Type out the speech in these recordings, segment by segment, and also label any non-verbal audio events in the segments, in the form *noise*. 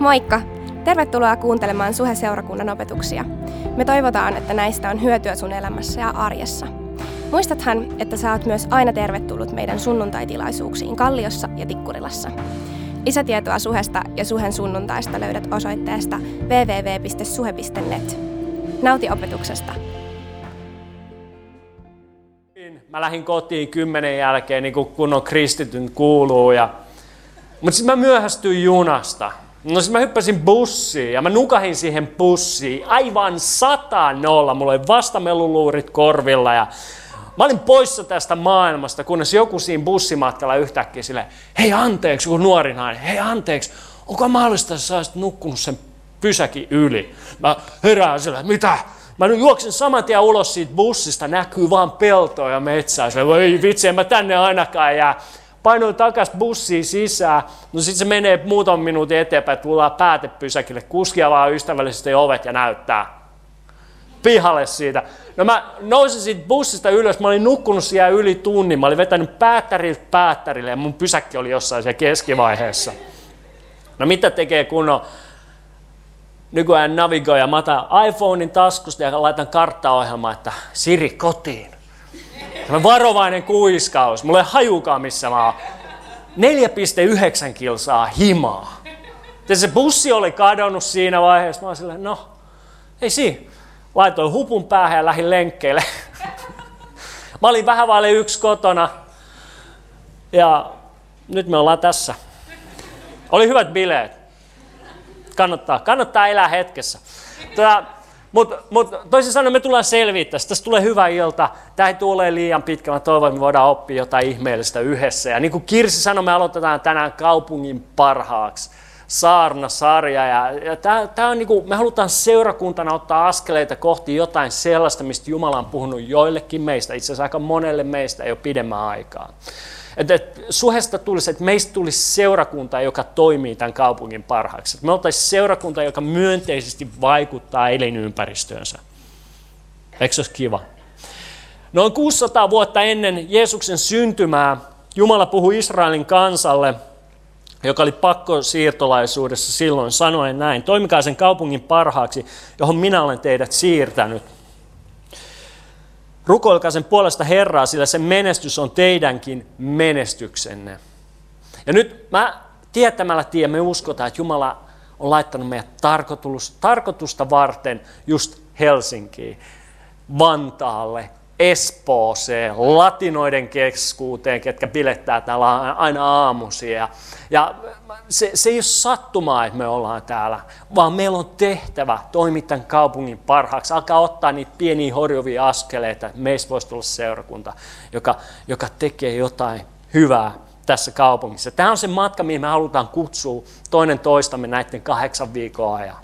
Moikka! Tervetuloa kuuntelemaan Suhe-seurakunnan opetuksia. Me toivotaan, että näistä on hyötyä sun elämässä ja arjessa. Muistathan, että sä oot myös aina tervetullut meidän sunnuntaitilaisuuksiin Kalliossa ja Tikkurilassa. Lisätietoa Suhesta ja Suhen sunnuntaista löydät osoitteesta www.suhe.net. Nauti opetuksesta! Mä lähdin kotiin kymmenen jälkeen, niin kuin kunnon kristityn kuuluu. Ja... Mutta sitten mä myöhästyin junasta. No sitten mä hyppäsin bussiin ja mä nukahin siihen bussiin aivan sata nolla. Mulla oli vastameluluurit korvilla ja mä olin poissa tästä maailmasta, kunnes joku siinä bussimatkalla yhtäkkiä sille, hei anteeksi, kun nuori nainen, hei anteeksi, onko mahdollista, että sä olisit nukkunut sen pysäkin yli? Mä herään sille, mitä? Mä nyt juoksin saman tien ulos siitä bussista, näkyy vaan peltoa ja metsää. Se ei vitsi, en mä tänne ainakaan jää. Painoin takas bussiin sisään, no sitten se menee muutaman minuutin eteenpäin, tullaan päätepysäkille, kuskia vaan ystävällisesti ovet ja näyttää pihalle siitä. No mä nousin siitä bussista ylös, mä olin nukkunut siellä yli tunnin, mä olin vetänyt päättäriltä päättärille ja mun pysäkki oli jossain siellä keskivaiheessa. No mitä tekee kun on nykyään navigoija, mä otan iPhonein taskusta ja laitan karttaohjelma, että Siri kotiin. Tämä varovainen kuiskaus, mulle ei hajukaan missä mä oon. 4,9 kilsaa himaa. Ja se bussi oli kadonnut siinä vaiheessa. Mä oon silleen, no, ei siinä. Laitoin hupun päähän ja lähdin lenkkeelle. mä olin vähän vaille yksi kotona. Ja nyt me ollaan tässä. Oli hyvät bileet. Kannattaa, kannattaa elää hetkessä. Tuota, mutta mut, toisin sanoen me tullaan selvittämään tästä. Tästä tulee hyvä ilta. Tämä ei tule liian pitkä. Mä toivon, että me voidaan oppia jotain ihmeellistä yhdessä. Ja niin kuin Kirsi sanoi, me aloitetaan tänään kaupungin parhaaksi saarnasarja. Ja, ja tää, tää on niinku, me halutaan seurakuntana ottaa askeleita kohti jotain sellaista, mistä Jumala on puhunut joillekin meistä, itse asiassa aika monelle meistä ei ole pidemmän aikaa. Että et, suhesta tulisi, että meistä tulisi seurakunta, joka toimii tämän kaupungin parhaaksi. Että me oltaisiin seurakunta, joka myönteisesti vaikuttaa elinympäristöönsä. Eikö se olisi kiva? Noin 600 vuotta ennen Jeesuksen syntymää Jumala puhui Israelin kansalle, joka oli pakko siirtolaisuudessa silloin, sanoen näin, toimikaa sen kaupungin parhaaksi, johon minä olen teidät siirtänyt. Rukoilkaa sen puolesta Herraa, sillä sen menestys on teidänkin menestyksenne. Ja nyt mä tietämällä tien me uskotaan, että Jumala on laittanut meidät tarkoitusta varten just Helsinkiin, Vantaalle, Espooseen, latinoiden keskuuteen, ketkä bilettää täällä aina aamuisia. Ja se, se ei ole sattumaa, että me ollaan täällä, vaan meillä on tehtävä toimittaa kaupungin parhaaksi. Alkaa ottaa niitä pieniä horjuvia askeleita, että meistä voisi tulla seurakunta, joka, joka tekee jotain hyvää tässä kaupungissa. Tämä on se matka, mihin me halutaan kutsua toinen toistamme näiden kahdeksan viikon ajan.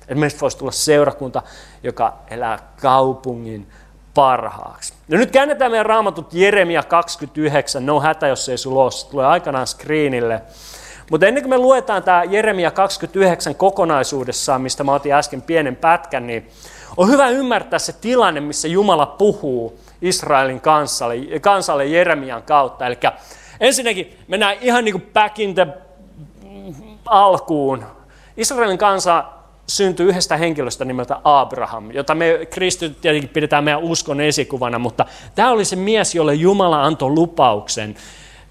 Että meistä voisi tulla seurakunta, joka elää kaupungin parhaaksi. No nyt käännetään meidän raamatut Jeremia 29, no hätä jos ei sulla ole, tulee aikanaan screenille. Mutta ennen kuin me luetaan tämä Jeremia 29 kokonaisuudessaan, mistä mä otin äsken pienen pätkän, niin on hyvä ymmärtää se tilanne, missä Jumala puhuu Israelin kansalle, kansalle Jeremian kautta. Eli ensinnäkin mennään ihan niin kuin back in the alkuun. Israelin kansa syntyi yhdestä henkilöstä nimeltä Abraham, jota me kristityt tietenkin pidetään meidän uskon esikuvana, mutta tämä oli se mies, jolle Jumala antoi lupauksen,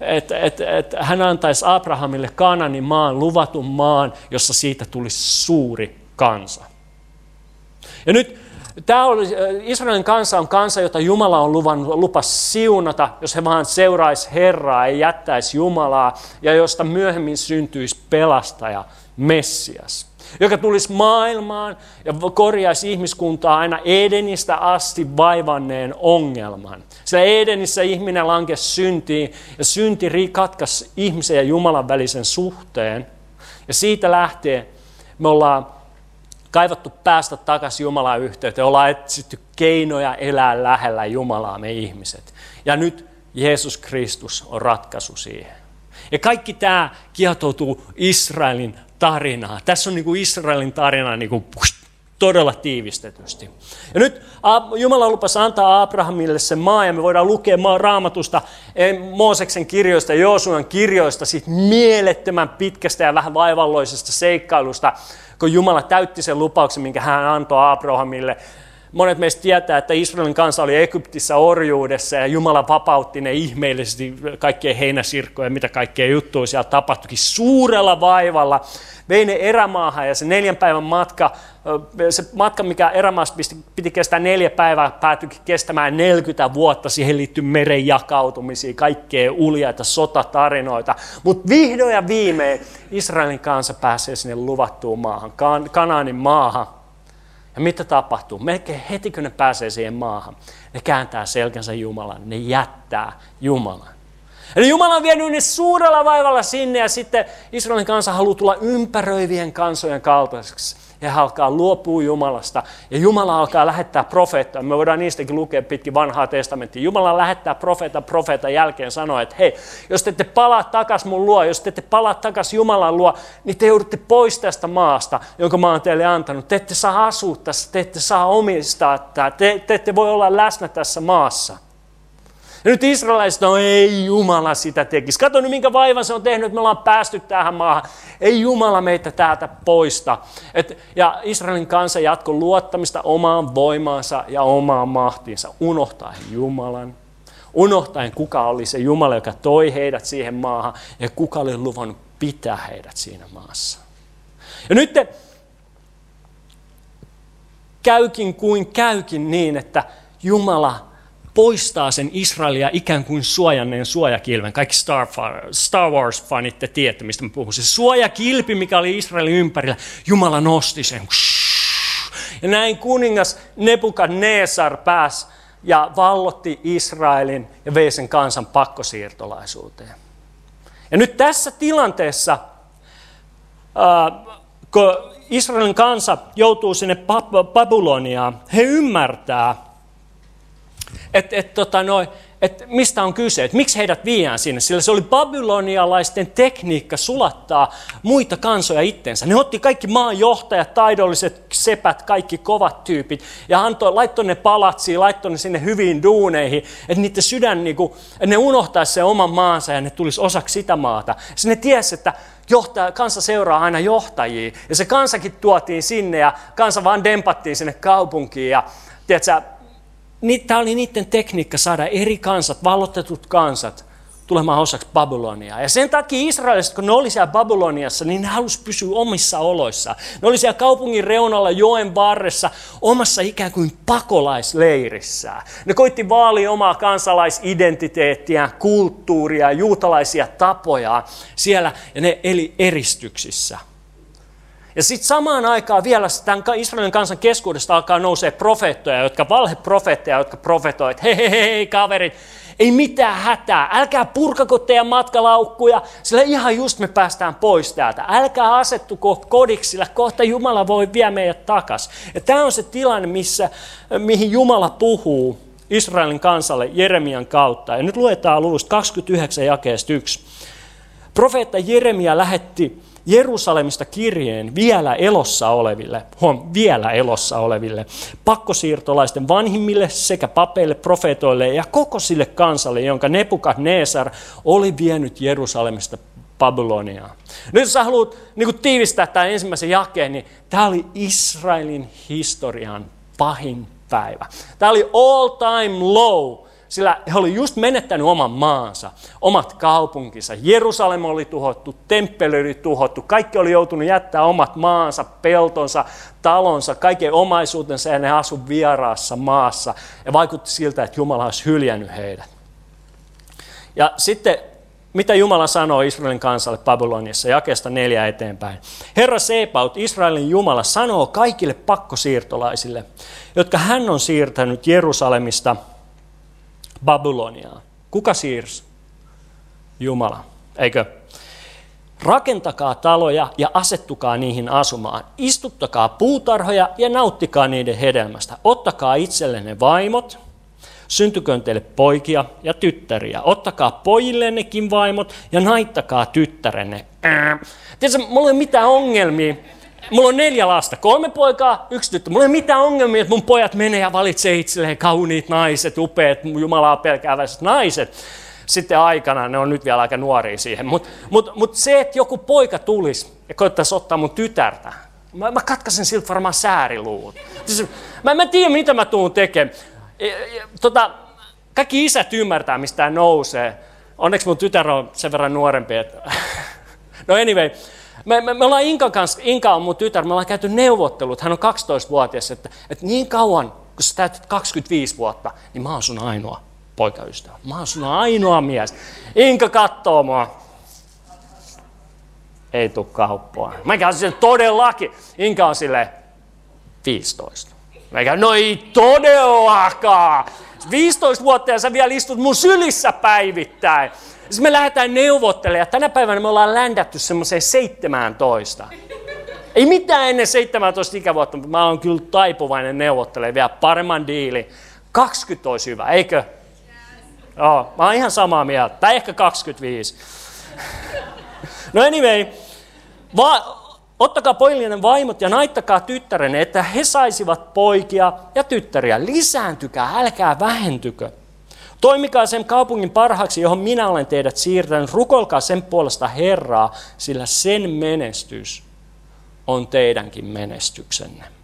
että et, et hän antaisi Abrahamille Kananin maan, luvatun maan, jossa siitä tulisi suuri kansa. Ja nyt tämä oli, Israelin kansa on kansa, jota Jumala on luvannut, lupas siunata, jos he vaan seuraisi Herraa, ei jättäisi Jumalaa, ja josta myöhemmin syntyisi pelastaja, Messias joka tulisi maailmaan ja korjaisi ihmiskuntaa aina Edenistä asti vaivanneen ongelman. Sillä Edenissä ihminen lankesi syntiin ja synti katkaisi ihmisen ja Jumalan välisen suhteen. Ja siitä lähtien me ollaan kaivattu päästä takaisin Jumalan yhteyteen, ollaan etsitty keinoja elää lähellä Jumalaa me ihmiset. Ja nyt Jeesus Kristus on ratkaisu siihen. Ja kaikki tämä kietoutuu Israelin tarinaa. Tässä on niin kuin Israelin tarina niin kuin todella tiivistetysti. Ja nyt Jumala lupasi antaa Abrahamille sen maa, ja me voidaan lukea raamatusta Mooseksen kirjoista, Joosuan kirjoista, siitä mielettömän pitkästä ja vähän vaivalloisesta seikkailusta, kun Jumala täytti sen lupauksen, minkä hän antoi Abrahamille Monet meistä tietää, että Israelin kansa oli Egyptissä orjuudessa ja Jumala vapautti ne ihmeellisesti kaikkien heinäsirkkoja, mitä kaikkea juttuja siellä tapahtuikin suurella vaivalla. Vei ne erämaahan ja se neljän päivän matka, se matka, mikä erämaasta piti kestää neljä päivää, päätyikin kestämään 40 vuotta. Siihen liittyy meren jakautumisia, kaikkea uljaita sotatarinoita. Mutta vihdoin ja viimein Israelin kansa pääsee sinne luvattuun maahan, Kanaanin maahan. Ja mitä tapahtuu? Melkein heti kun ne pääsee siihen maahan, ne kääntää selkänsä Jumalan, ne jättää Jumalan. Eli Jumala on vienyt ne suurella vaivalla sinne ja sitten Israelin kansa haluaa tulla ympäröivien kansojen kaltaiseksi he alkaa luopua Jumalasta ja Jumala alkaa lähettää profeettoja. Me voidaan niistäkin lukea pitkin vanhaa testamenttia. Jumala lähettää profeetan profeetan jälkeen sanoa, että hei, jos te ette palaa takas mun luo, jos te ette palaa takas Jumalan luo, niin te joudutte pois tästä maasta, jonka mä oon teille antanut. Te ette saa asua tässä, te ette saa omistaa tätä, te, te ette voi olla läsnä tässä maassa. Nyt israelaiset on, ei Jumala sitä tekisi. Kato nyt, minkä vaivan se on tehnyt, että me ollaan päästy tähän maahan. Ei Jumala meitä täältä poista. Et, ja Israelin kansa jatko luottamista omaan voimaansa ja omaan mahtiinsa, unohtaen Jumalan. Unohtaen, kuka oli se Jumala, joka toi heidät siihen maahan ja kuka oli luvannut pitää heidät siinä maassa. Ja nyt te, käykin kuin käykin niin, että Jumala poistaa sen Israelia ikään kuin suojanneen suojakilven. Kaikki Star, Wars-fanit te tiedätte, mistä mä puhun. Se suojakilpi, mikä oli Israelin ympärillä, Jumala nosti sen. Ja näin kuningas Nebukadnesar pääsi ja vallotti Israelin ja vei sen kansan pakkosiirtolaisuuteen. Ja nyt tässä tilanteessa, kun Israelin kansa joutuu sinne Babyloniaan, he ymmärtää, että et, tota et mistä on kyse, että miksi heidät viiään sinne, sillä se oli babylonialaisten tekniikka sulattaa muita kansoja itsensä. Ne otti kaikki maanjohtajat, taidolliset sepät, kaikki kovat tyypit ja antoi, laittoi ne palatsiin, laittoi ne sinne hyviin duuneihin, että niiden sydän, niin kuin, että ne unohtaisi sen oman maansa ja ne tulisi osaksi sitä maata. Sitten ne tiesi, että johtaja, kansa seuraa aina johtajia ja se kansakin tuotiin sinne ja kansa vaan dempattiin sinne kaupunkiin ja tiedätkö, Tämä oli niiden tekniikka saada eri kansat, vallotetut kansat, tulemaan osaksi Babyloniaa. Ja sen takia israelilaiset, kun ne oli siellä Babyloniassa, niin ne halusi pysyä omissa oloissa. Ne oli siellä kaupungin reunalla joen varressa omassa ikään kuin pakolaisleirissään. Ne koitti vaalia omaa kansalaisidentiteettiä, kulttuuria, juutalaisia tapoja siellä, ja ne eli eristyksissä. Ja sitten samaan aikaan vielä tämän Israelin kansan keskuudesta alkaa nousee profeettoja, jotka valheprofeetteja, jotka profetoivat, että hei, hei, hei, kaverit, ei mitään hätää, älkää purkako teidän matkalaukkuja, sillä ihan just me päästään pois täältä. Älkää asettuko kodiksi, sillä kohta Jumala voi vie meidät takas. Ja tämä on se tilanne, missä, mihin Jumala puhuu Israelin kansalle Jeremian kautta. Ja nyt luetaan luvusta 29 jakeesta 1. Profeetta Jeremia lähetti Jerusalemista kirjeen vielä elossa oleville, huom, vielä elossa oleville, pakkosiirtolaisten vanhimmille sekä papeille, profeetoille ja koko sille kansalle, jonka Nebukadnesar oli vienyt Jerusalemista Babyloniaan. Nyt jos sä haluat niin tiivistää tämän ensimmäisen jakeen, niin tämä oli Israelin historian pahin päivä. Tämä oli all time low sillä he olivat just menettänyt oman maansa, omat kaupunkinsa. Jerusalem oli tuhottu, temppeli oli tuhottu, kaikki oli joutunut jättää omat maansa, peltonsa, talonsa, kaiken omaisuutensa ja ne asu vieraassa maassa. Ja vaikutti siltä, että Jumala olisi hyljännyt heidät. Ja sitten mitä Jumala sanoo Israelin kansalle Babyloniassa, jakesta neljä eteenpäin. Herra Sebaut, Israelin Jumala, sanoo kaikille pakkosiirtolaisille, jotka hän on siirtänyt Jerusalemista – Babyloniaan. Kuka siirsi? Jumala, eikö? Rakentakaa taloja ja asettukaa niihin asumaan. Istuttakaa puutarhoja ja nauttikaa niiden hedelmästä. Ottakaa itsellenne vaimot, syntyköön teille poikia ja tyttäriä. Ottakaa pojillennekin vaimot ja naittakaa tyttärenne. Tiedätkö, mulla ei ole mitään ongelmia Mulla on neljä lasta, kolme poikaa, yksi tyttö. Mulla ei mitään ongelmia, että mun pojat menee ja valitsee itselleen kauniit naiset, upeat, Jumalaa pelkääväiset naiset. Sitten aikana, ne on nyt vielä aika nuoria siihen. Mutta mut, mut se, että joku poika tulisi ja koittaisi ottaa mun tytärtä, mä, mä katkaisen siltä varmaan sääriluut. Siis, mä, mä en tiedä, mitä mä tuun tekemään. Tota, kaikki isät ymmärtää, mistä tämä nousee. Onneksi mun tytär on sen verran nuorempi, että... *laughs* No anyway, me, me, me ollaan Inkan kanssa, Inka on mun tytär, me ollaan käyty neuvottelut, hän on 12-vuotias, että, että niin kauan, kun sä täytät 25 vuotta, niin mä oon sun ainoa poikaystävä. Mä oon sun ainoa mies. Inka kattoo mua. Ei tuu kauppaa. Mä käyn sen todellakin. Inka on silleen 15. Mä käyn, no ei todellakaan. 15 vuotta ja sä vielä istut mun sylissä päivittäin. Siis me lähdetään neuvottelemaan. Tänä päivänä me ollaan ländätty semmoiseen 17. Ei mitään ennen 17 ikävuotta, mutta mä oon kyllä taipuvainen neuvottelemaan vielä paremman diili. 20 olisi hyvä, eikö? Joo, mä oon ihan samaa mieltä. Tai ehkä 25. No anyway, va- ottakaa pojillinen vaimot ja naittakaa tyttären, että he saisivat poikia ja tyttäriä. Lisääntykää, älkää vähentykö. Toimikaa sen kaupungin parhaaksi, johon minä olen teidät siirtänyt. Rukolkaa sen puolesta Herraa, sillä sen menestys on teidänkin menestyksenne.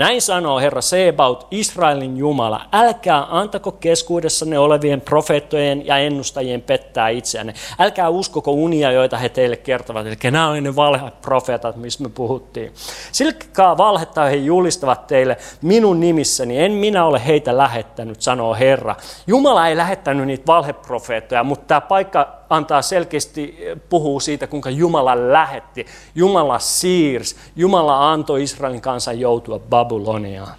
Näin sanoo Herra Sebaut, Israelin Jumala, älkää antako keskuudessanne olevien profeettojen ja ennustajien pettää itseänne. Älkää uskoko unia, joita he teille kertovat. Eli nämä olivat ne valheprofeetat, mistä me puhuttiin. Silkkaa valhetta he julistavat teille minun nimissäni. En minä ole heitä lähettänyt, sanoo Herra. Jumala ei lähettänyt niitä valheprofeettoja, mutta tämä paikka antaa selkeästi, puhuu siitä, kuinka Jumala lähetti, Jumala siirsi, Jumala antoi Israelin kansan joutua Babyloniaan.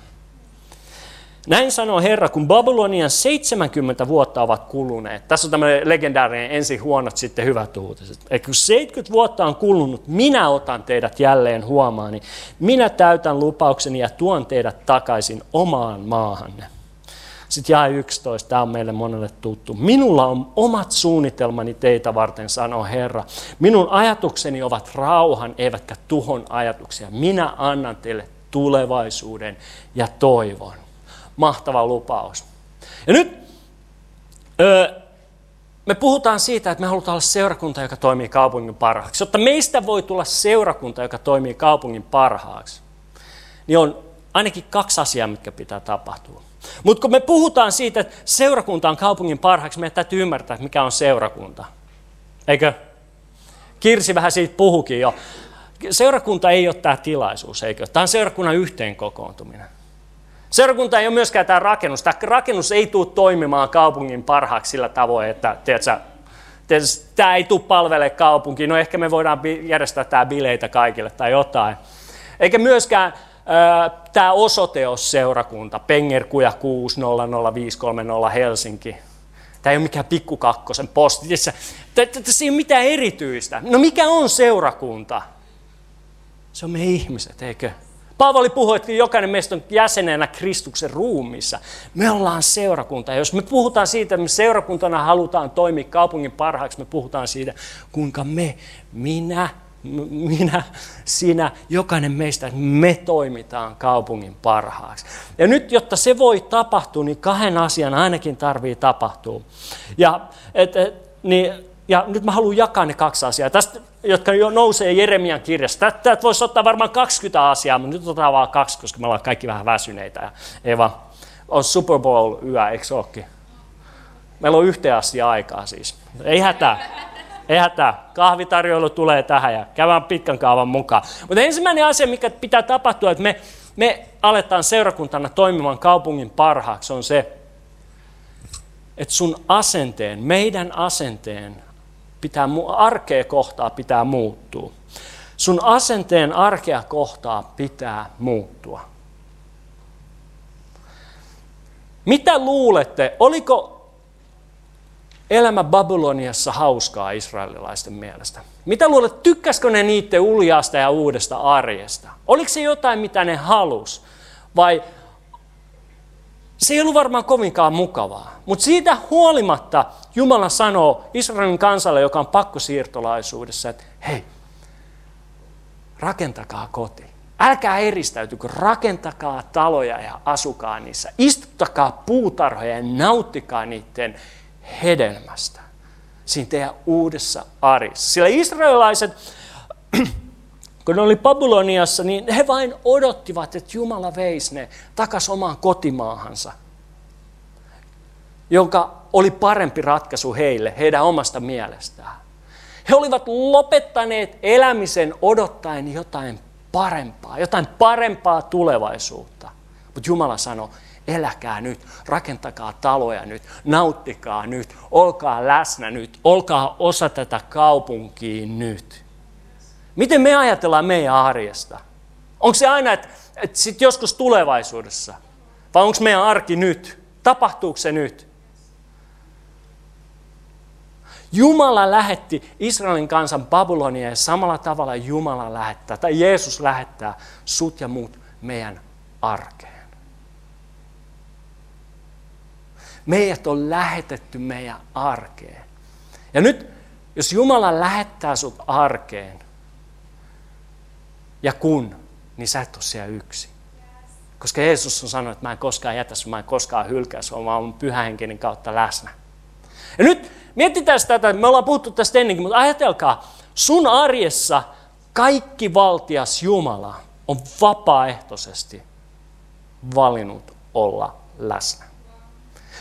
Näin sanoo Herra, kun Babylonian 70 vuotta ovat kuluneet. Tässä on tämmöinen legendaarinen ensin huonot, sitten hyvät uutiset. Eli kun 70 vuotta on kulunut, minä otan teidät jälleen huomaani. Minä täytän lupaukseni ja tuon teidät takaisin omaan maahanne. Sitten jae 11, tämä on meille monelle tuttu. Minulla on omat suunnitelmani teitä varten, sanoo Herra. Minun ajatukseni ovat rauhan, eivätkä tuhon ajatuksia. Minä annan teille tulevaisuuden ja toivon. Mahtava lupaus. Ja nyt öö, me puhutaan siitä, että me halutaan olla seurakunta, joka toimii kaupungin parhaaksi. Jotta meistä voi tulla seurakunta, joka toimii kaupungin parhaaksi, niin on ainakin kaksi asiaa, mitkä pitää tapahtua. Mutta kun me puhutaan siitä, että seurakunta on kaupungin parhaaksi, meidän täytyy ymmärtää, mikä on seurakunta. Eikö? Kirsi vähän siitä puhukin jo. Seurakunta ei ole tämä tilaisuus, eikö? Tämä on seurakunnan yhteen kokoontuminen. Seurakunta ei ole myöskään tämä rakennus. Tämä rakennus ei tule toimimaan kaupungin parhaaksi sillä tavoin, että tiedätkö, tämä ei tule palvelemaan kaupunkiin. No ehkä me voidaan järjestää tämä bileitä kaikille tai jotain. Eikä myöskään Tämä osoite on seurakunta, Pengerkuja 600530 Helsinki. Tämä ei ole mikään pikkukakkosen posti. Tässä ei ole mitään erityistä. No mikä on seurakunta? Se on me ihmiset, eikö? Paavali puhui, että jokainen meistä on jäsenenä Kristuksen ruumissa. Me ollaan seurakunta. Ja jos me puhutaan siitä, että me seurakuntana halutaan toimia kaupungin parhaaksi, me puhutaan siitä, kuinka me, minä, minä, sinä, jokainen meistä, että me toimitaan kaupungin parhaaksi. Ja nyt, jotta se voi tapahtua, niin kahden asian ainakin tarvii tapahtua. Ja, et, et, niin, ja nyt mä haluan jakaa ne kaksi asiaa, tästä, jotka jo nousee Jeremian kirjasta. Tätä voisi ottaa varmaan 20 asiaa, mutta nyt otetaan vain kaksi, koska me ollaan kaikki vähän väsyneitä. Eva, on Super Bowl yö, eikö olekin? Meillä on yhteen asti aikaa siis. Ei hätää. Ei hätää, kahvitarjoilu tulee tähän ja käydään pitkän kaavan mukaan. Mutta ensimmäinen asia, mikä pitää tapahtua, että me, me aletaan seurakuntana toimimaan kaupungin parhaaksi, on se, että sun asenteen, meidän asenteen, pitää, arkea kohtaa pitää muuttua. Sun asenteen arkea kohtaa pitää muuttua. Mitä luulette, oliko elämä Babyloniassa hauskaa israelilaisten mielestä? Mitä luulet, tykkäskö ne niiden uljaasta ja uudesta arjesta? Oliko se jotain, mitä ne halus? Vai se ei ollut varmaan kovinkaan mukavaa. Mutta siitä huolimatta Jumala sanoo Israelin kansalle, joka on pakkosiirtolaisuudessa, että hei, rakentakaa koti. Älkää eristäytykö, rakentakaa taloja ja asukaa niissä. Istuttakaa puutarhoja ja nauttikaa niiden hedelmästä siinä teidän uudessa arissa. Sillä israelilaiset, *clears throat* kun ne oli Babyloniassa, niin he vain odottivat, että Jumala veisi ne takas omaan kotimaahansa, jonka oli parempi ratkaisu heille, heidän omasta mielestään. He olivat lopettaneet elämisen odottaen jotain parempaa, jotain parempaa tulevaisuutta. Mutta Jumala sanoi, eläkää nyt, rakentakaa taloja nyt, nauttikaa nyt, olkaa läsnä nyt, olkaa osa tätä kaupunkia nyt. Miten me ajatellaan meidän arjesta? Onko se aina, että, että sit joskus tulevaisuudessa? Vai onko meidän arki nyt? Tapahtuuko se nyt? Jumala lähetti Israelin kansan Babylonia ja samalla tavalla Jumala lähettää, tai Jeesus lähettää sut ja muut meidän arkeen. Meidät on lähetetty meidän arkeen. Ja nyt, jos Jumala lähettää sut arkeen, ja kun, niin sä et ole siellä yksi. Koska Jeesus on sanonut, että mä en koskaan jätä sun, mä en koskaan hylkää sun, vaan mun pyhähenkinen kautta läsnä. Ja nyt mietitään tätä, me ollaan puhuttu tästä ennenkin, mutta ajatelkaa, sun arjessa kaikki valtias Jumala on vapaaehtoisesti valinnut olla läsnä.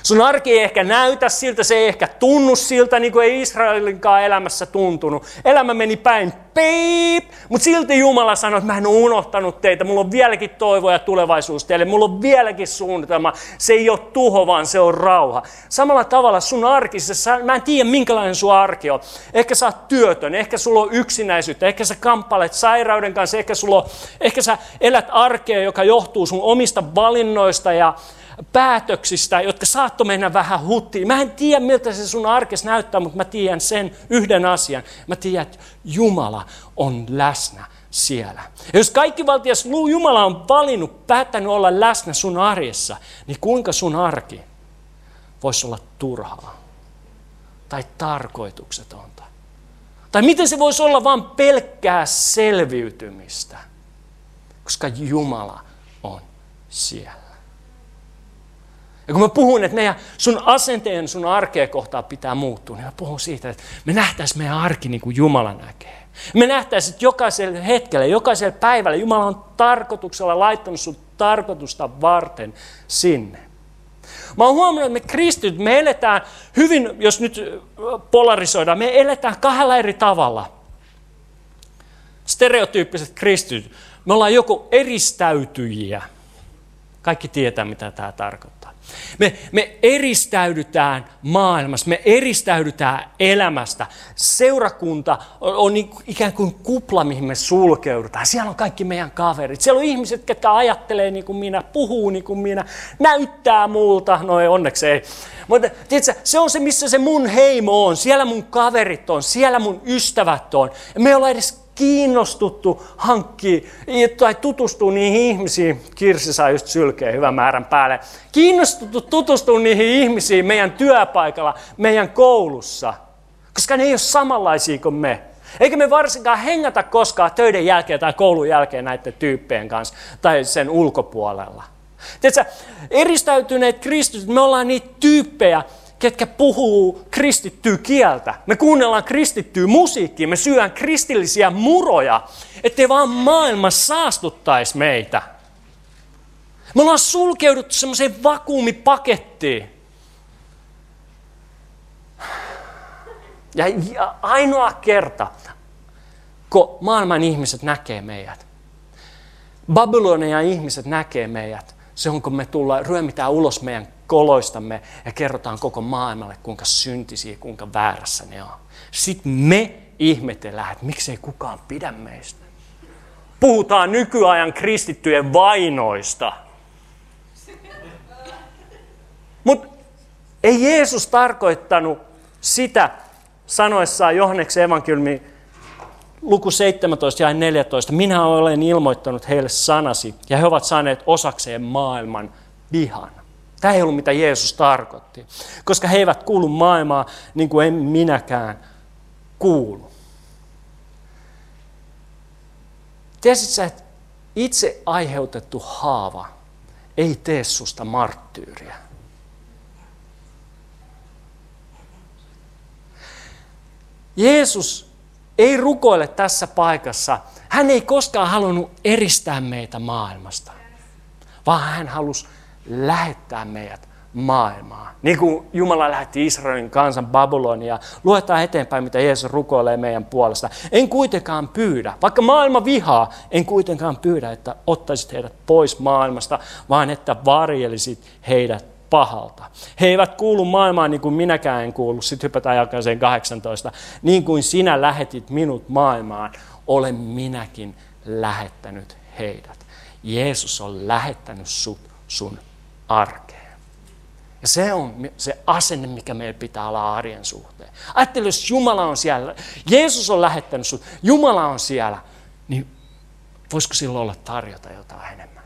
Sun arki ei ehkä näytä siltä, se ei ehkä tunnu siltä, niin kuin ei Israelinkaan elämässä tuntunut. Elämä meni päin peip, mutta silti Jumala sanoi, että mä en ole unohtanut teitä, mulla on vieläkin toivo ja tulevaisuus teille, mulla on vieläkin suunnitelma. Se ei ole tuho, vaan se on rauha. Samalla tavalla sun arkisessa, mä en tiedä minkälainen sun arki on. Ehkä sä oot työtön, ehkä sulla on yksinäisyyttä, ehkä sä kamppailet sairauden kanssa, ehkä, sulla on, ehkä sä elät arkea, joka johtuu sun omista valinnoista ja päätöksistä, jotka saatto mennä vähän huttiin. Mä en tiedä, miltä se sun arkes näyttää, mutta mä tiedän sen yhden asian. Mä tiedän, että Jumala on läsnä siellä. Ja jos kaikki valtias Jumala on valinnut, päättänyt olla läsnä sun arjessa, niin kuinka sun arki voisi olla turhaa tai tarkoituksetonta? Tai miten se voisi olla vain pelkkää selviytymistä? Koska Jumala on siellä. Ja kun mä puhun, että meidän, sun asenteen sun arkea kohtaa pitää muuttua, niin mä puhun siitä, että me nähtäisiin meidän arki niin kuin Jumala näkee. Me nähtäisiin, että jokaisella hetkellä, jokaisella päivällä Jumala on tarkoituksella laittanut sun tarkoitusta varten sinne. Mä oon huomannut, että me kristityt, me eletään hyvin, jos nyt polarisoidaan, me eletään kahdella eri tavalla. Stereotyyppiset kristityt. Me ollaan joko eristäytyjiä. Kaikki tietää, mitä tämä tarkoittaa. Me, me eristäydytään maailmasta, me eristäydytään elämästä. Seurakunta on, on niin, ikään kuin kupla, mihin me sulkeudutaan. Siellä on kaikki meidän kaverit. Siellä on ihmiset, jotka ajattelee niin kuin minä, puhuu niin kuin minä, näyttää multa. No ei, onneksi ei. Mutta tiedätkö, se on se, missä se mun heimo on. Siellä mun kaverit on, siellä mun ystävät on. Ja me ei olla edes kiinnostuttu hankkia tai tutustua niihin ihmisiin. Kirsi saa just sylkeä hyvän määrän päälle. Kiinnostuttu tutustua niihin ihmisiin meidän työpaikalla, meidän koulussa. Koska ne ei ole samanlaisia kuin me. Eikä me varsinkaan hengätä koskaan töiden jälkeen tai koulun jälkeen näiden tyyppien kanssa tai sen ulkopuolella. Tiedätkö, eristäytyneet kristityt, me ollaan niitä tyyppejä, ketkä puhuu kristittyä kieltä. Me kuunnellaan kristittyä musiikkia, me syön kristillisiä muroja, ettei vaan maailma saastuttaisi meitä. Me ollaan sulkeuduttu semmoiseen vakuumipakettiin. Ja ainoa kerta, kun maailman ihmiset näkee meidät, Babylonian ihmiset näkee meidät, se on kun me tullaan, ryömitään ulos meidän koloistamme ja kerrotaan koko maailmalle, kuinka syntisiä, kuinka väärässä ne on. Sitten me ihmetellään, että miksei kukaan pidä meistä. Puhutaan nykyajan kristittyjen vainoista. Mutta ei Jeesus tarkoittanut sitä sanoessaan Johanneksen evankeliumi luku 17 ja 14. Minä olen ilmoittanut heille sanasi ja he ovat saaneet osakseen maailman vihan. Tämä ei ollut mitä Jeesus tarkoitti, koska he eivät kuulu maailmaa niin kuin en minäkään kuulu. Tiesit sä, että itse aiheutettu haava ei tee susta marttyyriä. Jeesus ei rukoile tässä paikassa. Hän ei koskaan halunnut eristää meitä maailmasta, vaan hän halusi lähettää meidät maailmaa. Niin kuin Jumala lähetti Israelin kansan Babylonia. Luetaan eteenpäin, mitä Jeesus rukoilee meidän puolesta. En kuitenkaan pyydä, vaikka maailma vihaa, en kuitenkaan pyydä, että ottaisit heidät pois maailmasta, vaan että varjelisit heidät pahalta. He eivät kuulu maailmaan niin kuin minäkään en kuulu. Sitten hypätään jakaiseen 18. Niin kuin sinä lähetit minut maailmaan, olen minäkin lähettänyt heidät. Jeesus on lähettänyt sut sun arkeen. Ja se on se asenne, mikä meillä pitää olla arjen suhteen. Ajattele, jos Jumala on siellä, Jeesus on lähettänyt sut, Jumala on siellä, niin voisiko silloin olla tarjota jotain enemmän?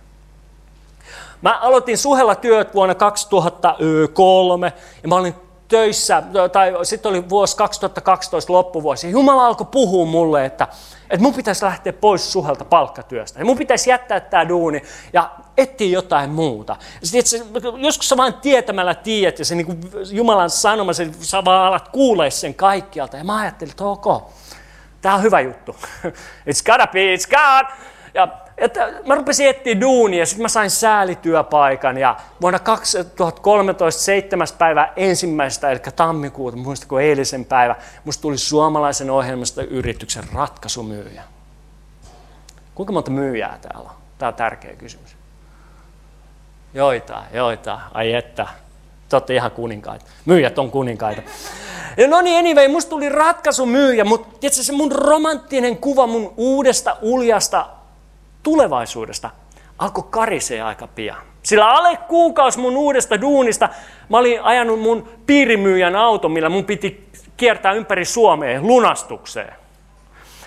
Mä aloitin suhella työt vuonna 2003 ja mä olin töissä, tai sitten oli vuosi 2012 loppuvuosi. Jumala alkoi puhua mulle, että, että mun pitäisi lähteä pois suhelta palkkatyöstä. Ja mun pitäisi jättää tämä duuni ja etsiä jotain muuta. Sitten, joskus sä vain tietämällä tiedät ja se niin Jumalan sanoma, se, sä vaan alat kuulee sen kaikkialta. Ja mä ajattelin, että ok, tämä on hyvä juttu. *laughs* It's gotta be, it's God. Ja että mä rupesin etsiä duunia ja sitten mä sain säälityöpaikan ja vuonna 2013 7. päivä ensimmäistä, eli tammikuuta, muistako eilisen päivä, musta tuli suomalaisen ohjelmasta yrityksen ratkaisumyyjä. Kuinka monta myyjää täällä on? Tämä on tärkeä kysymys. Joita, joita, ai että. Te olette ihan kuninkaita. Myyjät on kuninkaita. Ja no niin, anyway, musta tuli ratkaisumyyjä, mutta se mun romanttinen kuva mun uudesta uljasta tulevaisuudesta alkoi karisee aika pian. Sillä alle kuukausi mun uudesta duunista mä olin ajanut mun piirimyyjän auto, millä mun piti kiertää ympäri Suomea lunastukseen.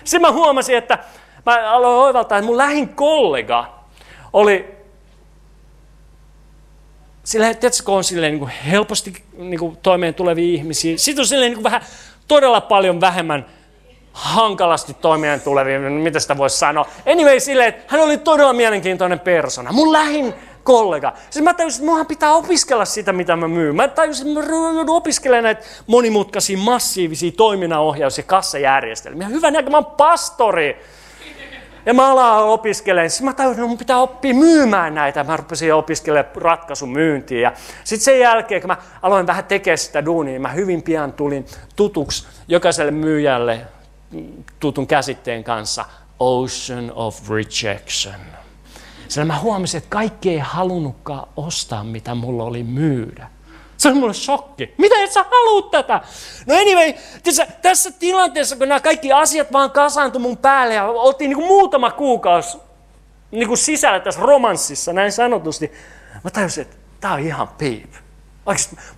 Sitten mä huomasin, että mä aloin oivaltaa, että mun lähin kollega oli sillä, tiedätkö, on silleen niin kuin helposti niin kuin toimeen tulevia ihmisiä. Sitten on silleen niin kuin vähän todella paljon vähemmän hankalasti toimeen tulevia, mitä sitä voisi sanoa. Anyway, silleen, että hän oli todella mielenkiintoinen persona. Mun lähin kollega. Siis mä tajusin, että pitää opiskella sitä, mitä mä myyn. Mä tajusin, että mä joudun opiskelemaan näitä monimutkaisia, massiivisia toiminnanohjaus- ja kassajärjestelmiä. Hyvä näkö, mä oon pastori. Ja mä alan opiskelemaan. Sitten mä tajusin, että mun pitää oppia myymään näitä. Mä rupesin opiskelemaan ratkaisumyyntiä. Ja sitten sen jälkeen, kun mä aloin vähän tekemään sitä duunia, mä hyvin pian tulin tutuksi jokaiselle myyjälle tutun käsitteen kanssa, ocean of rejection. Sillä mä huomasin, että kaikki ei halunnutkaan ostaa, mitä mulla oli myydä. Se on mulle shokki. Mitä et sä haluut tätä? No anyway, tiiätkö, tässä tilanteessa, kun nämä kaikki asiat vaan kasaantui mun päälle ja oltiin niin kuin muutama kuukausi niin kuin sisällä tässä romanssissa, näin sanotusti, mä tajusin, että tää on ihan piip.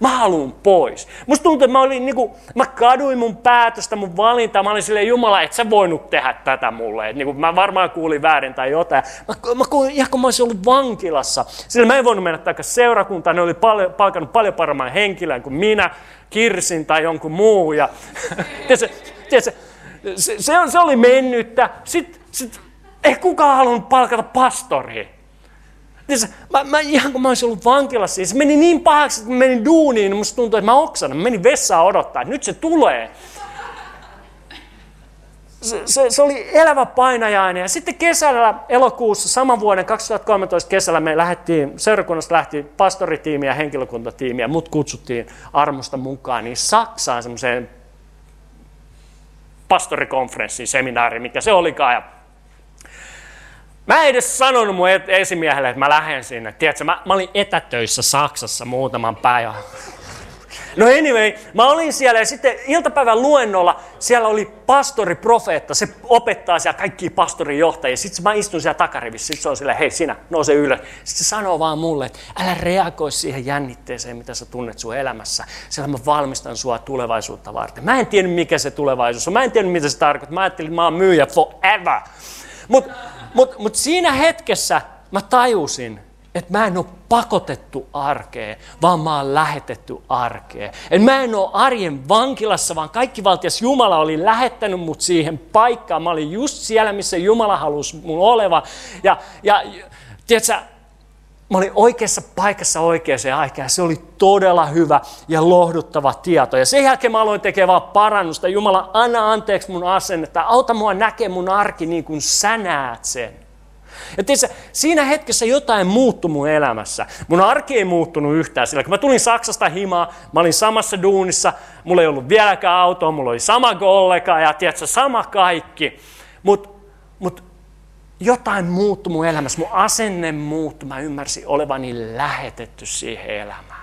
Mä haluan pois. Musta tuntuu, että mä, olin, niin kuin, mä kaduin mun päätöstä, mun valintaa. Mä olin silleen, Jumala, et sä voinut tehdä tätä mulle. Et, niin kuin, mä varmaan kuulin väärin tai jotain. Mä, mä kuulin, ihan kun mä olisin ollut vankilassa. Sillä mä en voinut mennä takaisin seurakuntaan. Ne oli paljon, palkannut paljon paremman henkilön kuin minä, Kirsin tai jonkun muu. Ja, *laughs* tiedätkö, tiedätkö, se, se, se, oli mennyttä. Sitten sit, ei kukaan halunnut palkata pastoria. Siis mä, mä, ihan kun mä olisin ollut vankilassa, se meni niin pahaksi, että mä menin duuniin, niin musta tuntui, että mä oksan. Mä menin vessaan odottaa, että nyt se tulee. Se, se, se oli elävä painajainen. Ja sitten kesällä, elokuussa, saman vuoden 2013 kesällä me lähdettiin, seurakunnasta lähti pastoritiimi ja henkilökuntatiimi ja mut kutsuttiin armosta mukaan niin Saksaan semmoiseen pastorikonferenssiin, seminaariin, mikä se olikaan. Ja Mä en edes sanonut mun esimiehelle, että mä lähden sinne. Tiedätkö, mä, mä olin etätöissä Saksassa muutaman päivän. No anyway, mä olin siellä ja sitten iltapäivän luennolla siellä oli pastori, profeetta, se opettaa siellä kaikki pastorijohtajia. Sitten mä istun siellä takarivissä, sitten se on sillä, hei sinä, nouse ylös. Sitten se sanoo vaan mulle, että älä reagoi siihen jännitteeseen, mitä sä tunnet sun elämässä. Sillä mä valmistan sua tulevaisuutta varten. Mä en tiedä, mikä se tulevaisuus on. Mä en tiedä, mitä se tarkoittaa. Mä ajattelin, että mä oon myyjä forever. Mutta mutta mut siinä hetkessä mä tajusin, että mä en ole pakotettu arkeen, vaan mä oon lähetetty arkeen. Et mä en ole arjen vankilassa, vaan kaikki valtias Jumala oli lähettänyt mut siihen paikkaan. Mä olin just siellä, missä Jumala halusi mun oleva. Ja, ja tiedätkö, mä olin oikeassa paikassa oikeaan aikaan. Se oli todella hyvä ja lohduttava tieto. Ja sen jälkeen mä aloin tekemään parannusta. Jumala, anna anteeksi mun asennetta. Auta mua näkemään mun arki niin kuin sä näet sen. Ja tiiätkö, siinä hetkessä jotain muuttui mun elämässä. Mun arki ei muuttunut yhtään sillä. Kun mä tulin Saksasta himaa, mä olin samassa duunissa, mulla ei ollut vieläkään autoa, mulla oli sama kollega ja tiedätkö, sama kaikki. Mutta mut jotain muuttui mun elämässä, mun asenne muuttui, mä ymmärsin olevani lähetetty siihen elämään.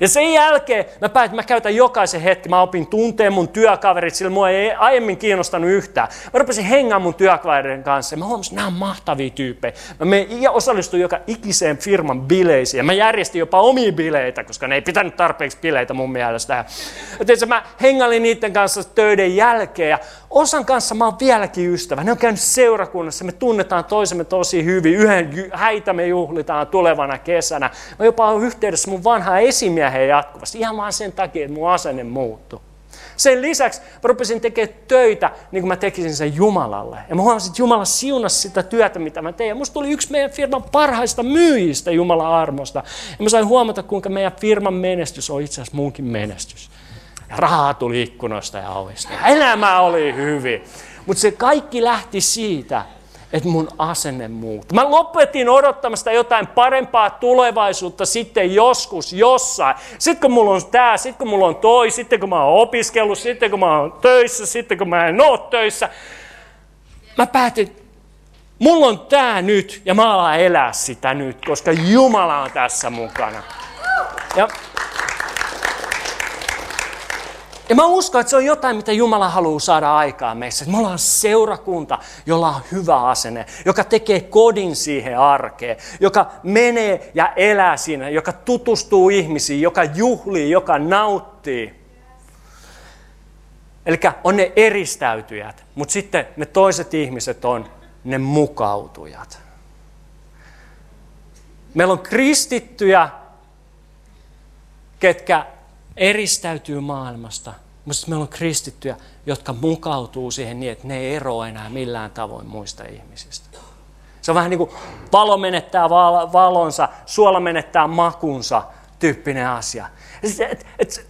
Ja sen jälkeen mä päätin, mä käytän jokaisen hetki. Mä opin tunteen mun työkaverit, sillä mua ei aiemmin kiinnostanut yhtään. Mä rupesin hengaan mun työkavereiden kanssa ja mä huomasin, että nämä on mahtavia tyyppejä. Mä ja osallistuin joka ikiseen firman bileisiin. Ja mä järjestin jopa omia bileitä, koska ne ei pitänyt tarpeeksi bileitä mun mielestä. Ja mä hengailin niiden kanssa töiden jälkeen ja osan kanssa mä oon vieläkin ystävä. Ne on käynyt seurakunnassa, me tunnetaan toisemme tosi hyvin. Yhden häitä me juhlitaan tulevana kesänä. Mä jopa oon yhteydessä mun vanhaa esimieheen jatkuvasti, ihan vaan sen takia, että mun asenne muuttui. Sen lisäksi mä rupesin tekemään töitä, niin kuin mä tekisin sen Jumalalle. Ja mä huomasin, että Jumala siunasi sitä työtä, mitä mä tein. Ja musta tuli yksi meidän firman parhaista myyjistä Jumalan armosta. Ja mä sain huomata, kuinka meidän firman menestys on itse asiassa munkin menestys. Ja rahaa tuli ikkunoista ja ovista. Ja elämä oli hyvin. Mutta se kaikki lähti siitä, että mun asenne muuttui. Mä lopetin odottamasta jotain parempaa tulevaisuutta sitten joskus, jossain. Sitten kun mulla on tää, sitten kun mulla on toi, sitten kun mä oon opiskellut, sitten kun mä oon töissä, sitten kun mä en oo töissä. Mä päätin, mulla on tää nyt ja mä alan elää sitä nyt, koska Jumala on tässä mukana. Ja ja mä uskon, että se on jotain, mitä Jumala haluaa saada aikaan meissä. Me ollaan seurakunta, jolla on hyvä asenne, joka tekee kodin siihen arkeen, joka menee ja elää siinä, joka tutustuu ihmisiin, joka juhlii, joka nauttii. Eli on ne eristäytyjät, mutta sitten ne toiset ihmiset on ne mukautujat. Meillä on kristittyjä, ketkä eristäytyy maailmasta, mutta meillä on kristittyjä, jotka mukautuu siihen niin, että ne ei eroa enää millään tavoin muista ihmisistä. Se on vähän niin kuin valo menettää valonsa, suola menettää makunsa tyyppinen asia. Et, et, et,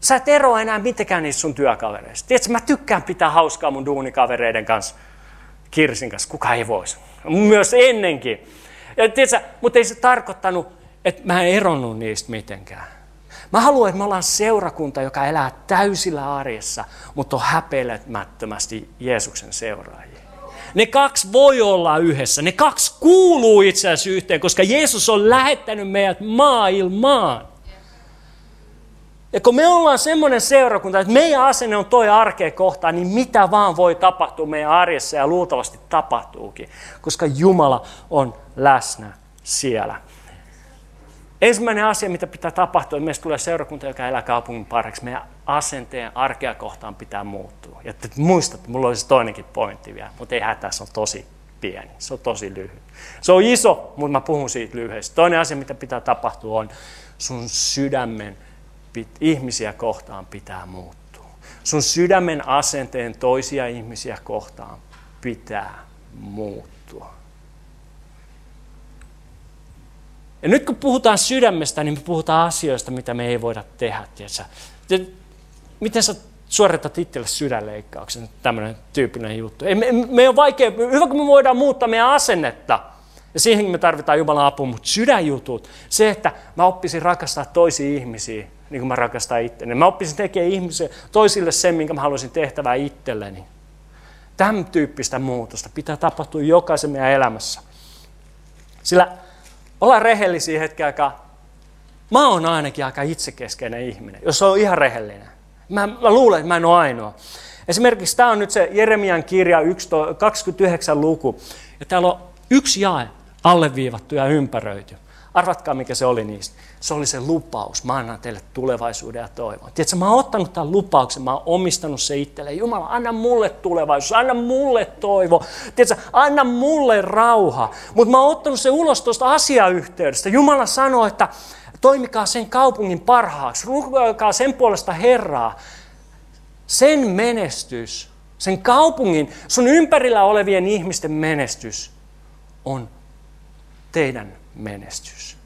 sä et eroa enää mitenkään niistä sun työkavereista. Tiedätkö, mä tykkään pitää hauskaa mun duunikavereiden kanssa, Kirsin kanssa, kuka ei voisi. Myös ennenkin. Tiedätkö, mutta ei se tarkoittanut, että mä en eronnut niistä mitenkään. Mä haluan, että me ollaan seurakunta, joka elää täysillä arjessa, mutta on häpeilemättömästi Jeesuksen seuraajia. Ne kaksi voi olla yhdessä. Ne kaksi kuuluu itse asiassa yhteen, koska Jeesus on lähettänyt meidät maailmaan. Ja kun me ollaan semmoinen seurakunta, että meidän asenne on toi arkea kohtaan, niin mitä vaan voi tapahtua meidän arjessa ja luultavasti tapahtuukin, koska Jumala on läsnä siellä. Ensimmäinen asia, mitä pitää tapahtua, että meistä tulee seurakunta, joka elää kaupungin parhaaksi. Meidän asenteen arkea kohtaan pitää muuttua. Ja että muistat, mulla olisi toinenkin pointti vielä, mutta ei hätää, se on tosi pieni, se on tosi lyhyt. Se on iso, mutta mä puhun siitä lyhyesti. Toinen asia, mitä pitää tapahtua, on sun sydämen pit, ihmisiä kohtaan pitää muuttua. Sun sydämen asenteen toisia ihmisiä kohtaan pitää muuttua. Ja nyt kun puhutaan sydämestä, niin me puhutaan asioista, mitä me ei voida tehdä. Tiedätkö? Miten sä suoritat itselle sydänleikkauksen, tämmöinen tyyppinen juttu. Ei, me, me on vaikea, hyvä kun me voidaan muuttaa meidän asennetta, ja siihen me tarvitaan Jumalan apua, mutta sydänjutut, se, että mä oppisin rakastaa toisia ihmisiä, niin kuin mä rakastan itteni. Mä oppisin tekemään ihmisiä, toisille sen, minkä mä haluaisin tehtävää itselleni. Tämän tyyppistä muutosta pitää tapahtua jokaisen meidän elämässä. Sillä ollaan rehellisiä hetken aikaa. Mä oon ainakin aika itsekeskeinen ihminen, jos on ihan rehellinen. Mä, mä luulen, että mä en ole ainoa. Esimerkiksi tämä on nyt se Jeremian kirja 29 luku. Ja täällä on yksi jae alleviivattu ja ympäröity. Arvatkaa, mikä se oli niistä. Se oli se lupaus. Mä annan teille tulevaisuuden ja toivon. Tiedätkö, mä oon ottanut tämän lupauksen, mä oon omistanut se itselleen. Jumala, anna mulle tulevaisuus, anna mulle toivo. Tiedätkö, anna mulle rauha. Mutta mä oon ottanut se ulos tuosta asiayhteydestä. Jumala sanoo, että toimikaa sen kaupungin parhaaksi. Rukoilkaa sen puolesta Herraa. Sen menestys, sen kaupungin, sun ympärillä olevien ihmisten menestys on teidän menestys.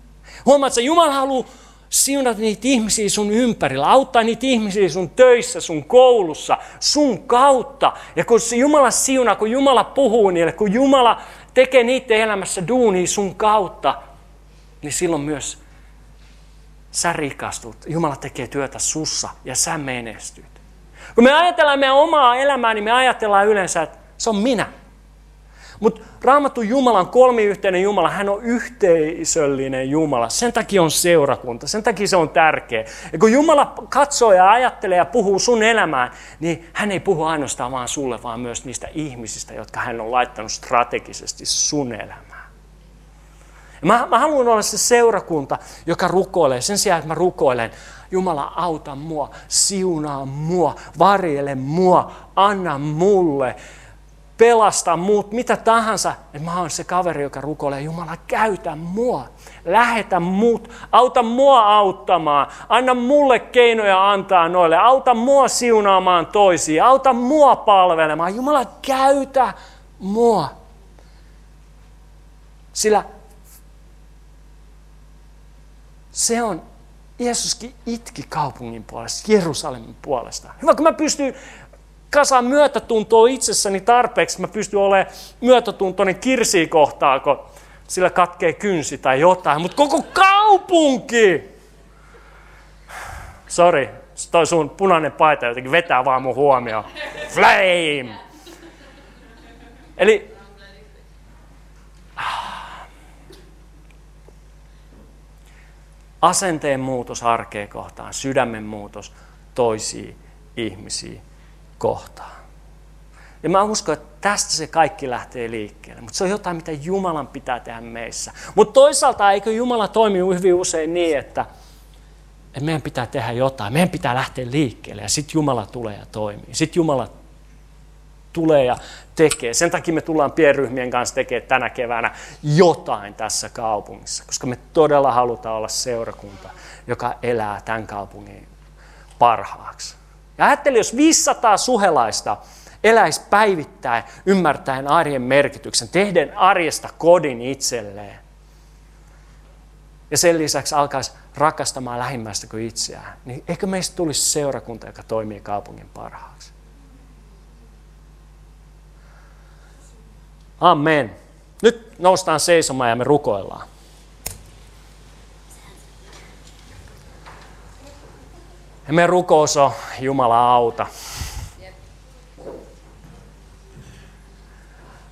Huomaat, että Jumala haluaa siunata niitä ihmisiä sun ympärillä, auttaa niitä ihmisiä sun töissä, sun koulussa, sun kautta. Ja kun Jumala siunaa, kun Jumala puhuu niille, kun Jumala tekee niiden elämässä duunia sun kautta, niin silloin myös sä rikastut. Jumala tekee työtä sussa ja sä menestyt. Kun me ajatellaan meidän omaa elämää, niin me ajatellaan yleensä, että se on minä. Mutta Raamattu Jumala on kolmiyhteinen Jumala, hän on yhteisöllinen Jumala. Sen takia on seurakunta, sen takia se on tärkeä. Ja kun Jumala katsoo ja ajattelee ja puhuu sun elämään, niin hän ei puhu ainoastaan vaan sulle, vaan myös niistä ihmisistä, jotka hän on laittanut strategisesti sun elämään. Ja mä, mä haluan olla se seurakunta, joka rukoilee. Sen sijaan, että mä rukoilen, Jumala auta mua, siunaa mua, varjele mua, anna mulle pelasta muut, mitä tahansa. Että mä oon se kaveri, joka rukoilee, Jumala käytä mua, lähetä muut, auta mua auttamaan, anna mulle keinoja antaa noille, auta mua siunaamaan toisia, auta mua palvelemaan. Jumala käytä mua. Sillä se on, Jeesuskin itki kaupungin puolesta, Jerusalemin puolesta. Hyvä, kun mä pystyn kasaan myötätuntoa itsessäni tarpeeksi, mä pystyn olemaan myötätuntoinen kirsiä kohtaa, kun sillä katkee kynsi tai jotain. Mutta koko kaupunki! Sorry, toi sun punainen paita jotenkin vetää vaan mun huomioon. Flame! Eli asenteen muutos arkeen kohtaan, sydämen muutos toisiin ihmisiin kohtaan. Ja mä uskon, että tästä se kaikki lähtee liikkeelle. Mutta se on jotain, mitä Jumalan pitää tehdä meissä. Mutta toisaalta eikö Jumala toimi hyvin usein niin, että, että meidän pitää tehdä jotain. Meidän pitää lähteä liikkeelle ja sitten Jumala tulee ja toimii. Sitten Jumala tulee ja tekee. Sen takia me tullaan pienryhmien kanssa tekemään tänä keväänä jotain tässä kaupungissa, koska me todella halutaan olla seurakunta, joka elää tämän kaupungin parhaaksi. Ja ajatteli, jos 500 suhelaista eläisi päivittäin ymmärtäen arjen merkityksen, tehden arjesta kodin itselleen. Ja sen lisäksi alkaisi rakastamaan lähimmäistä kuin itseään. Niin eikö meistä tulisi seurakunta, joka toimii kaupungin parhaaksi? Amen. Nyt noustaan seisomaan ja me rukoillaan. Ja meidän rukous on Jumala auta.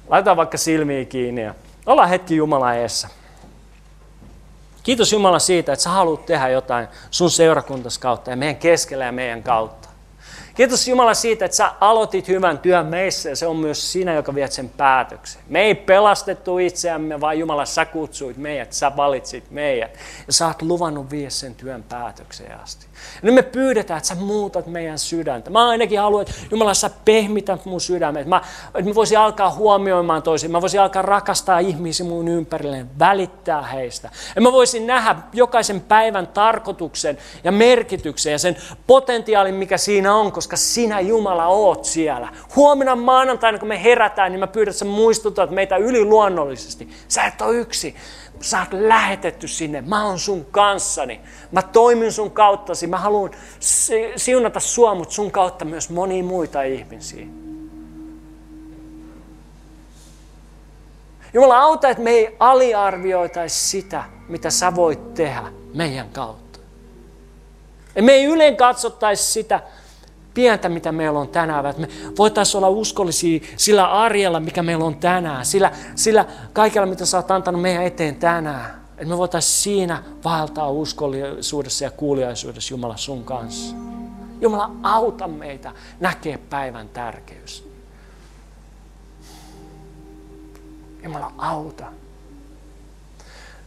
Laitetaan vaikka silmiä kiinni ja ollaan hetki Jumala eessä. Kiitos Jumala siitä, että sä haluat tehdä jotain sun seurakuntas kautta ja meidän keskellä ja meidän kautta. Kiitos Jumala siitä, että sä aloitit hyvän työn meissä ja se on myös sinä, joka viet sen päätöksen. Me ei pelastettu itseämme, vaan Jumala sä kutsuit meidät, sä valitsit meidät ja sä oot luvannut vie sen työn päätökseen asti. Ja nyt me pyydetään, että sä muutat meidän sydäntä. Mä ainakin haluan, että Jumala sä pehmität mun sydämen, että mä, että mä voisin alkaa huomioimaan toisiin, mä voisin alkaa rakastaa ihmisiä mun ympärilleen, välittää heistä. Ja mä voisin nähdä jokaisen päivän tarkoituksen ja merkityksen ja sen potentiaalin, mikä siinä on, sinä Jumala oot siellä. Huomenna maanantaina, kun me herätään, niin mä pyydän, että sä muistutat meitä yliluonnollisesti. Sä et ole yksi. Sä oot lähetetty sinne. Mä oon sun kanssani. Mä toimin sun kauttasi. Mä haluan siunata sua, mutta sun kautta myös monia muita ihmisiä. Jumala auta, että me ei aliarvioitaisi sitä, mitä sä voit tehdä meidän kautta. Ja me ei yleen katsottaisi sitä, pientä, mitä meillä on tänään. Että me voitaisiin olla uskollisia sillä arjella, mikä meillä on tänään. Sillä, sillä kaikella, mitä sä oot antanut meidän eteen tänään. Että me voitaisiin siinä vaeltaa uskollisuudessa ja kuuliaisuudessa Jumala sun kanssa. Jumala auta meitä näkee päivän tärkeys. Jumala auta.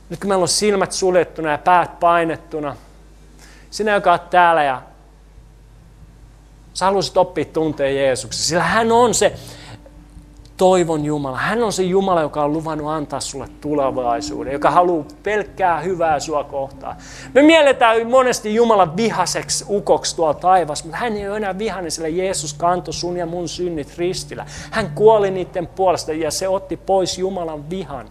nyt kun meillä on silmät suljettuna ja päät painettuna, sinä, joka olet täällä ja sä haluaisit oppia tunteen Jeesuksen, sillä hän on se toivon Jumala. Hän on se Jumala, joka on luvannut antaa sulle tulevaisuuden, joka haluaa pelkkää hyvää sua kohtaan. Me mielletään monesti Jumalan vihaseksi ukoksi tuolla taivassa, mutta hän ei ole enää vihainen, sillä Jeesus kantoi sun ja mun synnit ristillä. Hän kuoli niiden puolesta ja se otti pois Jumalan vihan.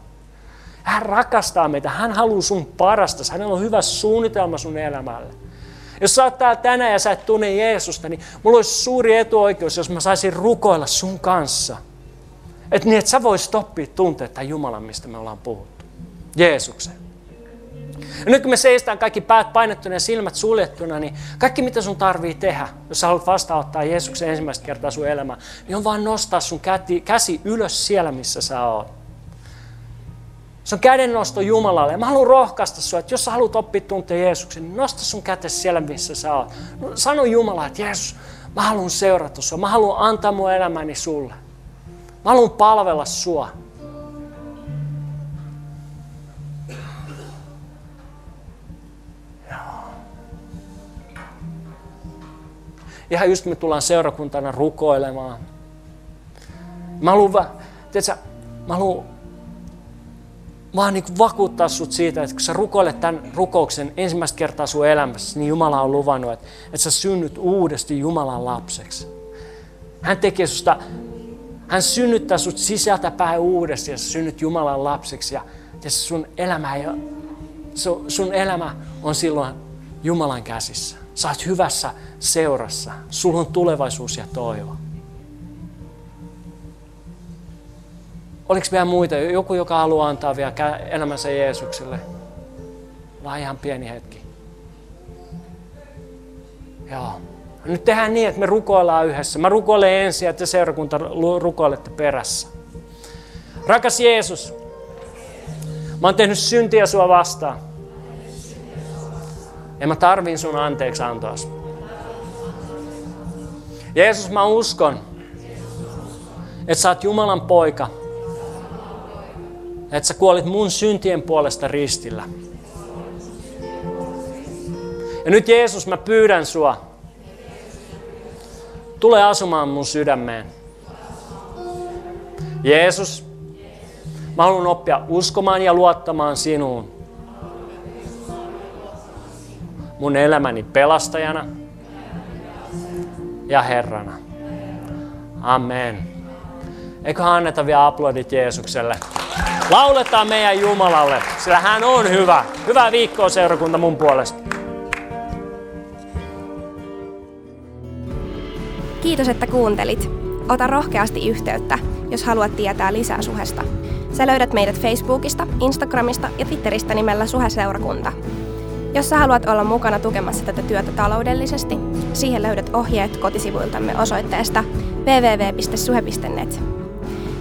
Hän rakastaa meitä, hän haluaa sun parasta, hänellä on hyvä suunnitelma sun elämälle. Jos sä oot tänään ja sä et tunne Jeesusta, niin mulla olisi suuri etuoikeus, jos mä saisin rukoilla sun kanssa – että niin, että sä voisit oppia tuntea tämän Jumalan, mistä me ollaan puhuttu. Jeesuksen. Ja nyt kun me seistään kaikki päät painettuna ja silmät suljettuna, niin kaikki mitä sun tarvii tehdä, jos sä haluat vastaanottaa Jeesuksen ensimmäistä kertaa sun elämään, niin on vaan nostaa sun käti, käsi ylös siellä, missä sä oot. Se on kädennosto Jumalalle. Mä haluan rohkaista sinua, että jos sä haluat oppia tuntea Jeesuksen, niin nosta sun kätes siellä, missä sä oot. No, sano Jumala, että Jeesus, mä haluan seurata sua. Mä haluan antaa mun elämäni sulle. Mä haluan palvella sua. Ihan just me tullaan seurakuntana rukoilemaan. Mä haluan, tiedätkö, mä haluan vaan niin vakuuttaa sut siitä, että kun sä rukoilet tämän rukouksen ensimmäistä kertaa sun elämässä, niin Jumala on luvannut, että, että sä synnyt uudesti Jumalan lapseksi. Hän tekee susta hän synnyttää sut sisältä päin uudesti ja sä synnyt Jumalan lapseksi ja, ja sun, elämä ei, sun, sun elämä on silloin Jumalan käsissä. Sä oot hyvässä seurassa. Sulla on tulevaisuus ja toivo. Oliko vielä muita? Joku, joka haluaa antaa vielä elämänsä Jeesukselle? Vai ihan pieni hetki? Joo. Nyt tehdään niin, että me rukoillaan yhdessä. Mä rukoilen ensin, että seurakunta rukoilette perässä. Rakas Jeesus, mä oon tehnyt syntiä sua vastaan. Ja mä tarvin sun anteeksi antoas. Jeesus, mä uskon, että sä oot Jumalan poika. Että sä kuolit mun syntien puolesta ristillä. Ja nyt Jeesus, mä pyydän sua, Tule asumaan mun sydämeen. Jeesus, mä haluan oppia uskomaan ja luottamaan sinuun. Mun elämäni pelastajana ja Herrana. Amen. Eiköhän anneta vielä aplodit Jeesukselle. Lauletaan meidän Jumalalle, sillä hän on hyvä. Hyvää viikkoa seurakunta mun puolesta. Kiitos, että kuuntelit. Ota rohkeasti yhteyttä, jos haluat tietää lisää Suhesta. Sä löydät meidät Facebookista, Instagramista ja Twitteristä nimellä Suheseurakunta. Jos sä haluat olla mukana tukemassa tätä työtä taloudellisesti, siihen löydät ohjeet kotisivuiltamme osoitteesta www.suhe.net.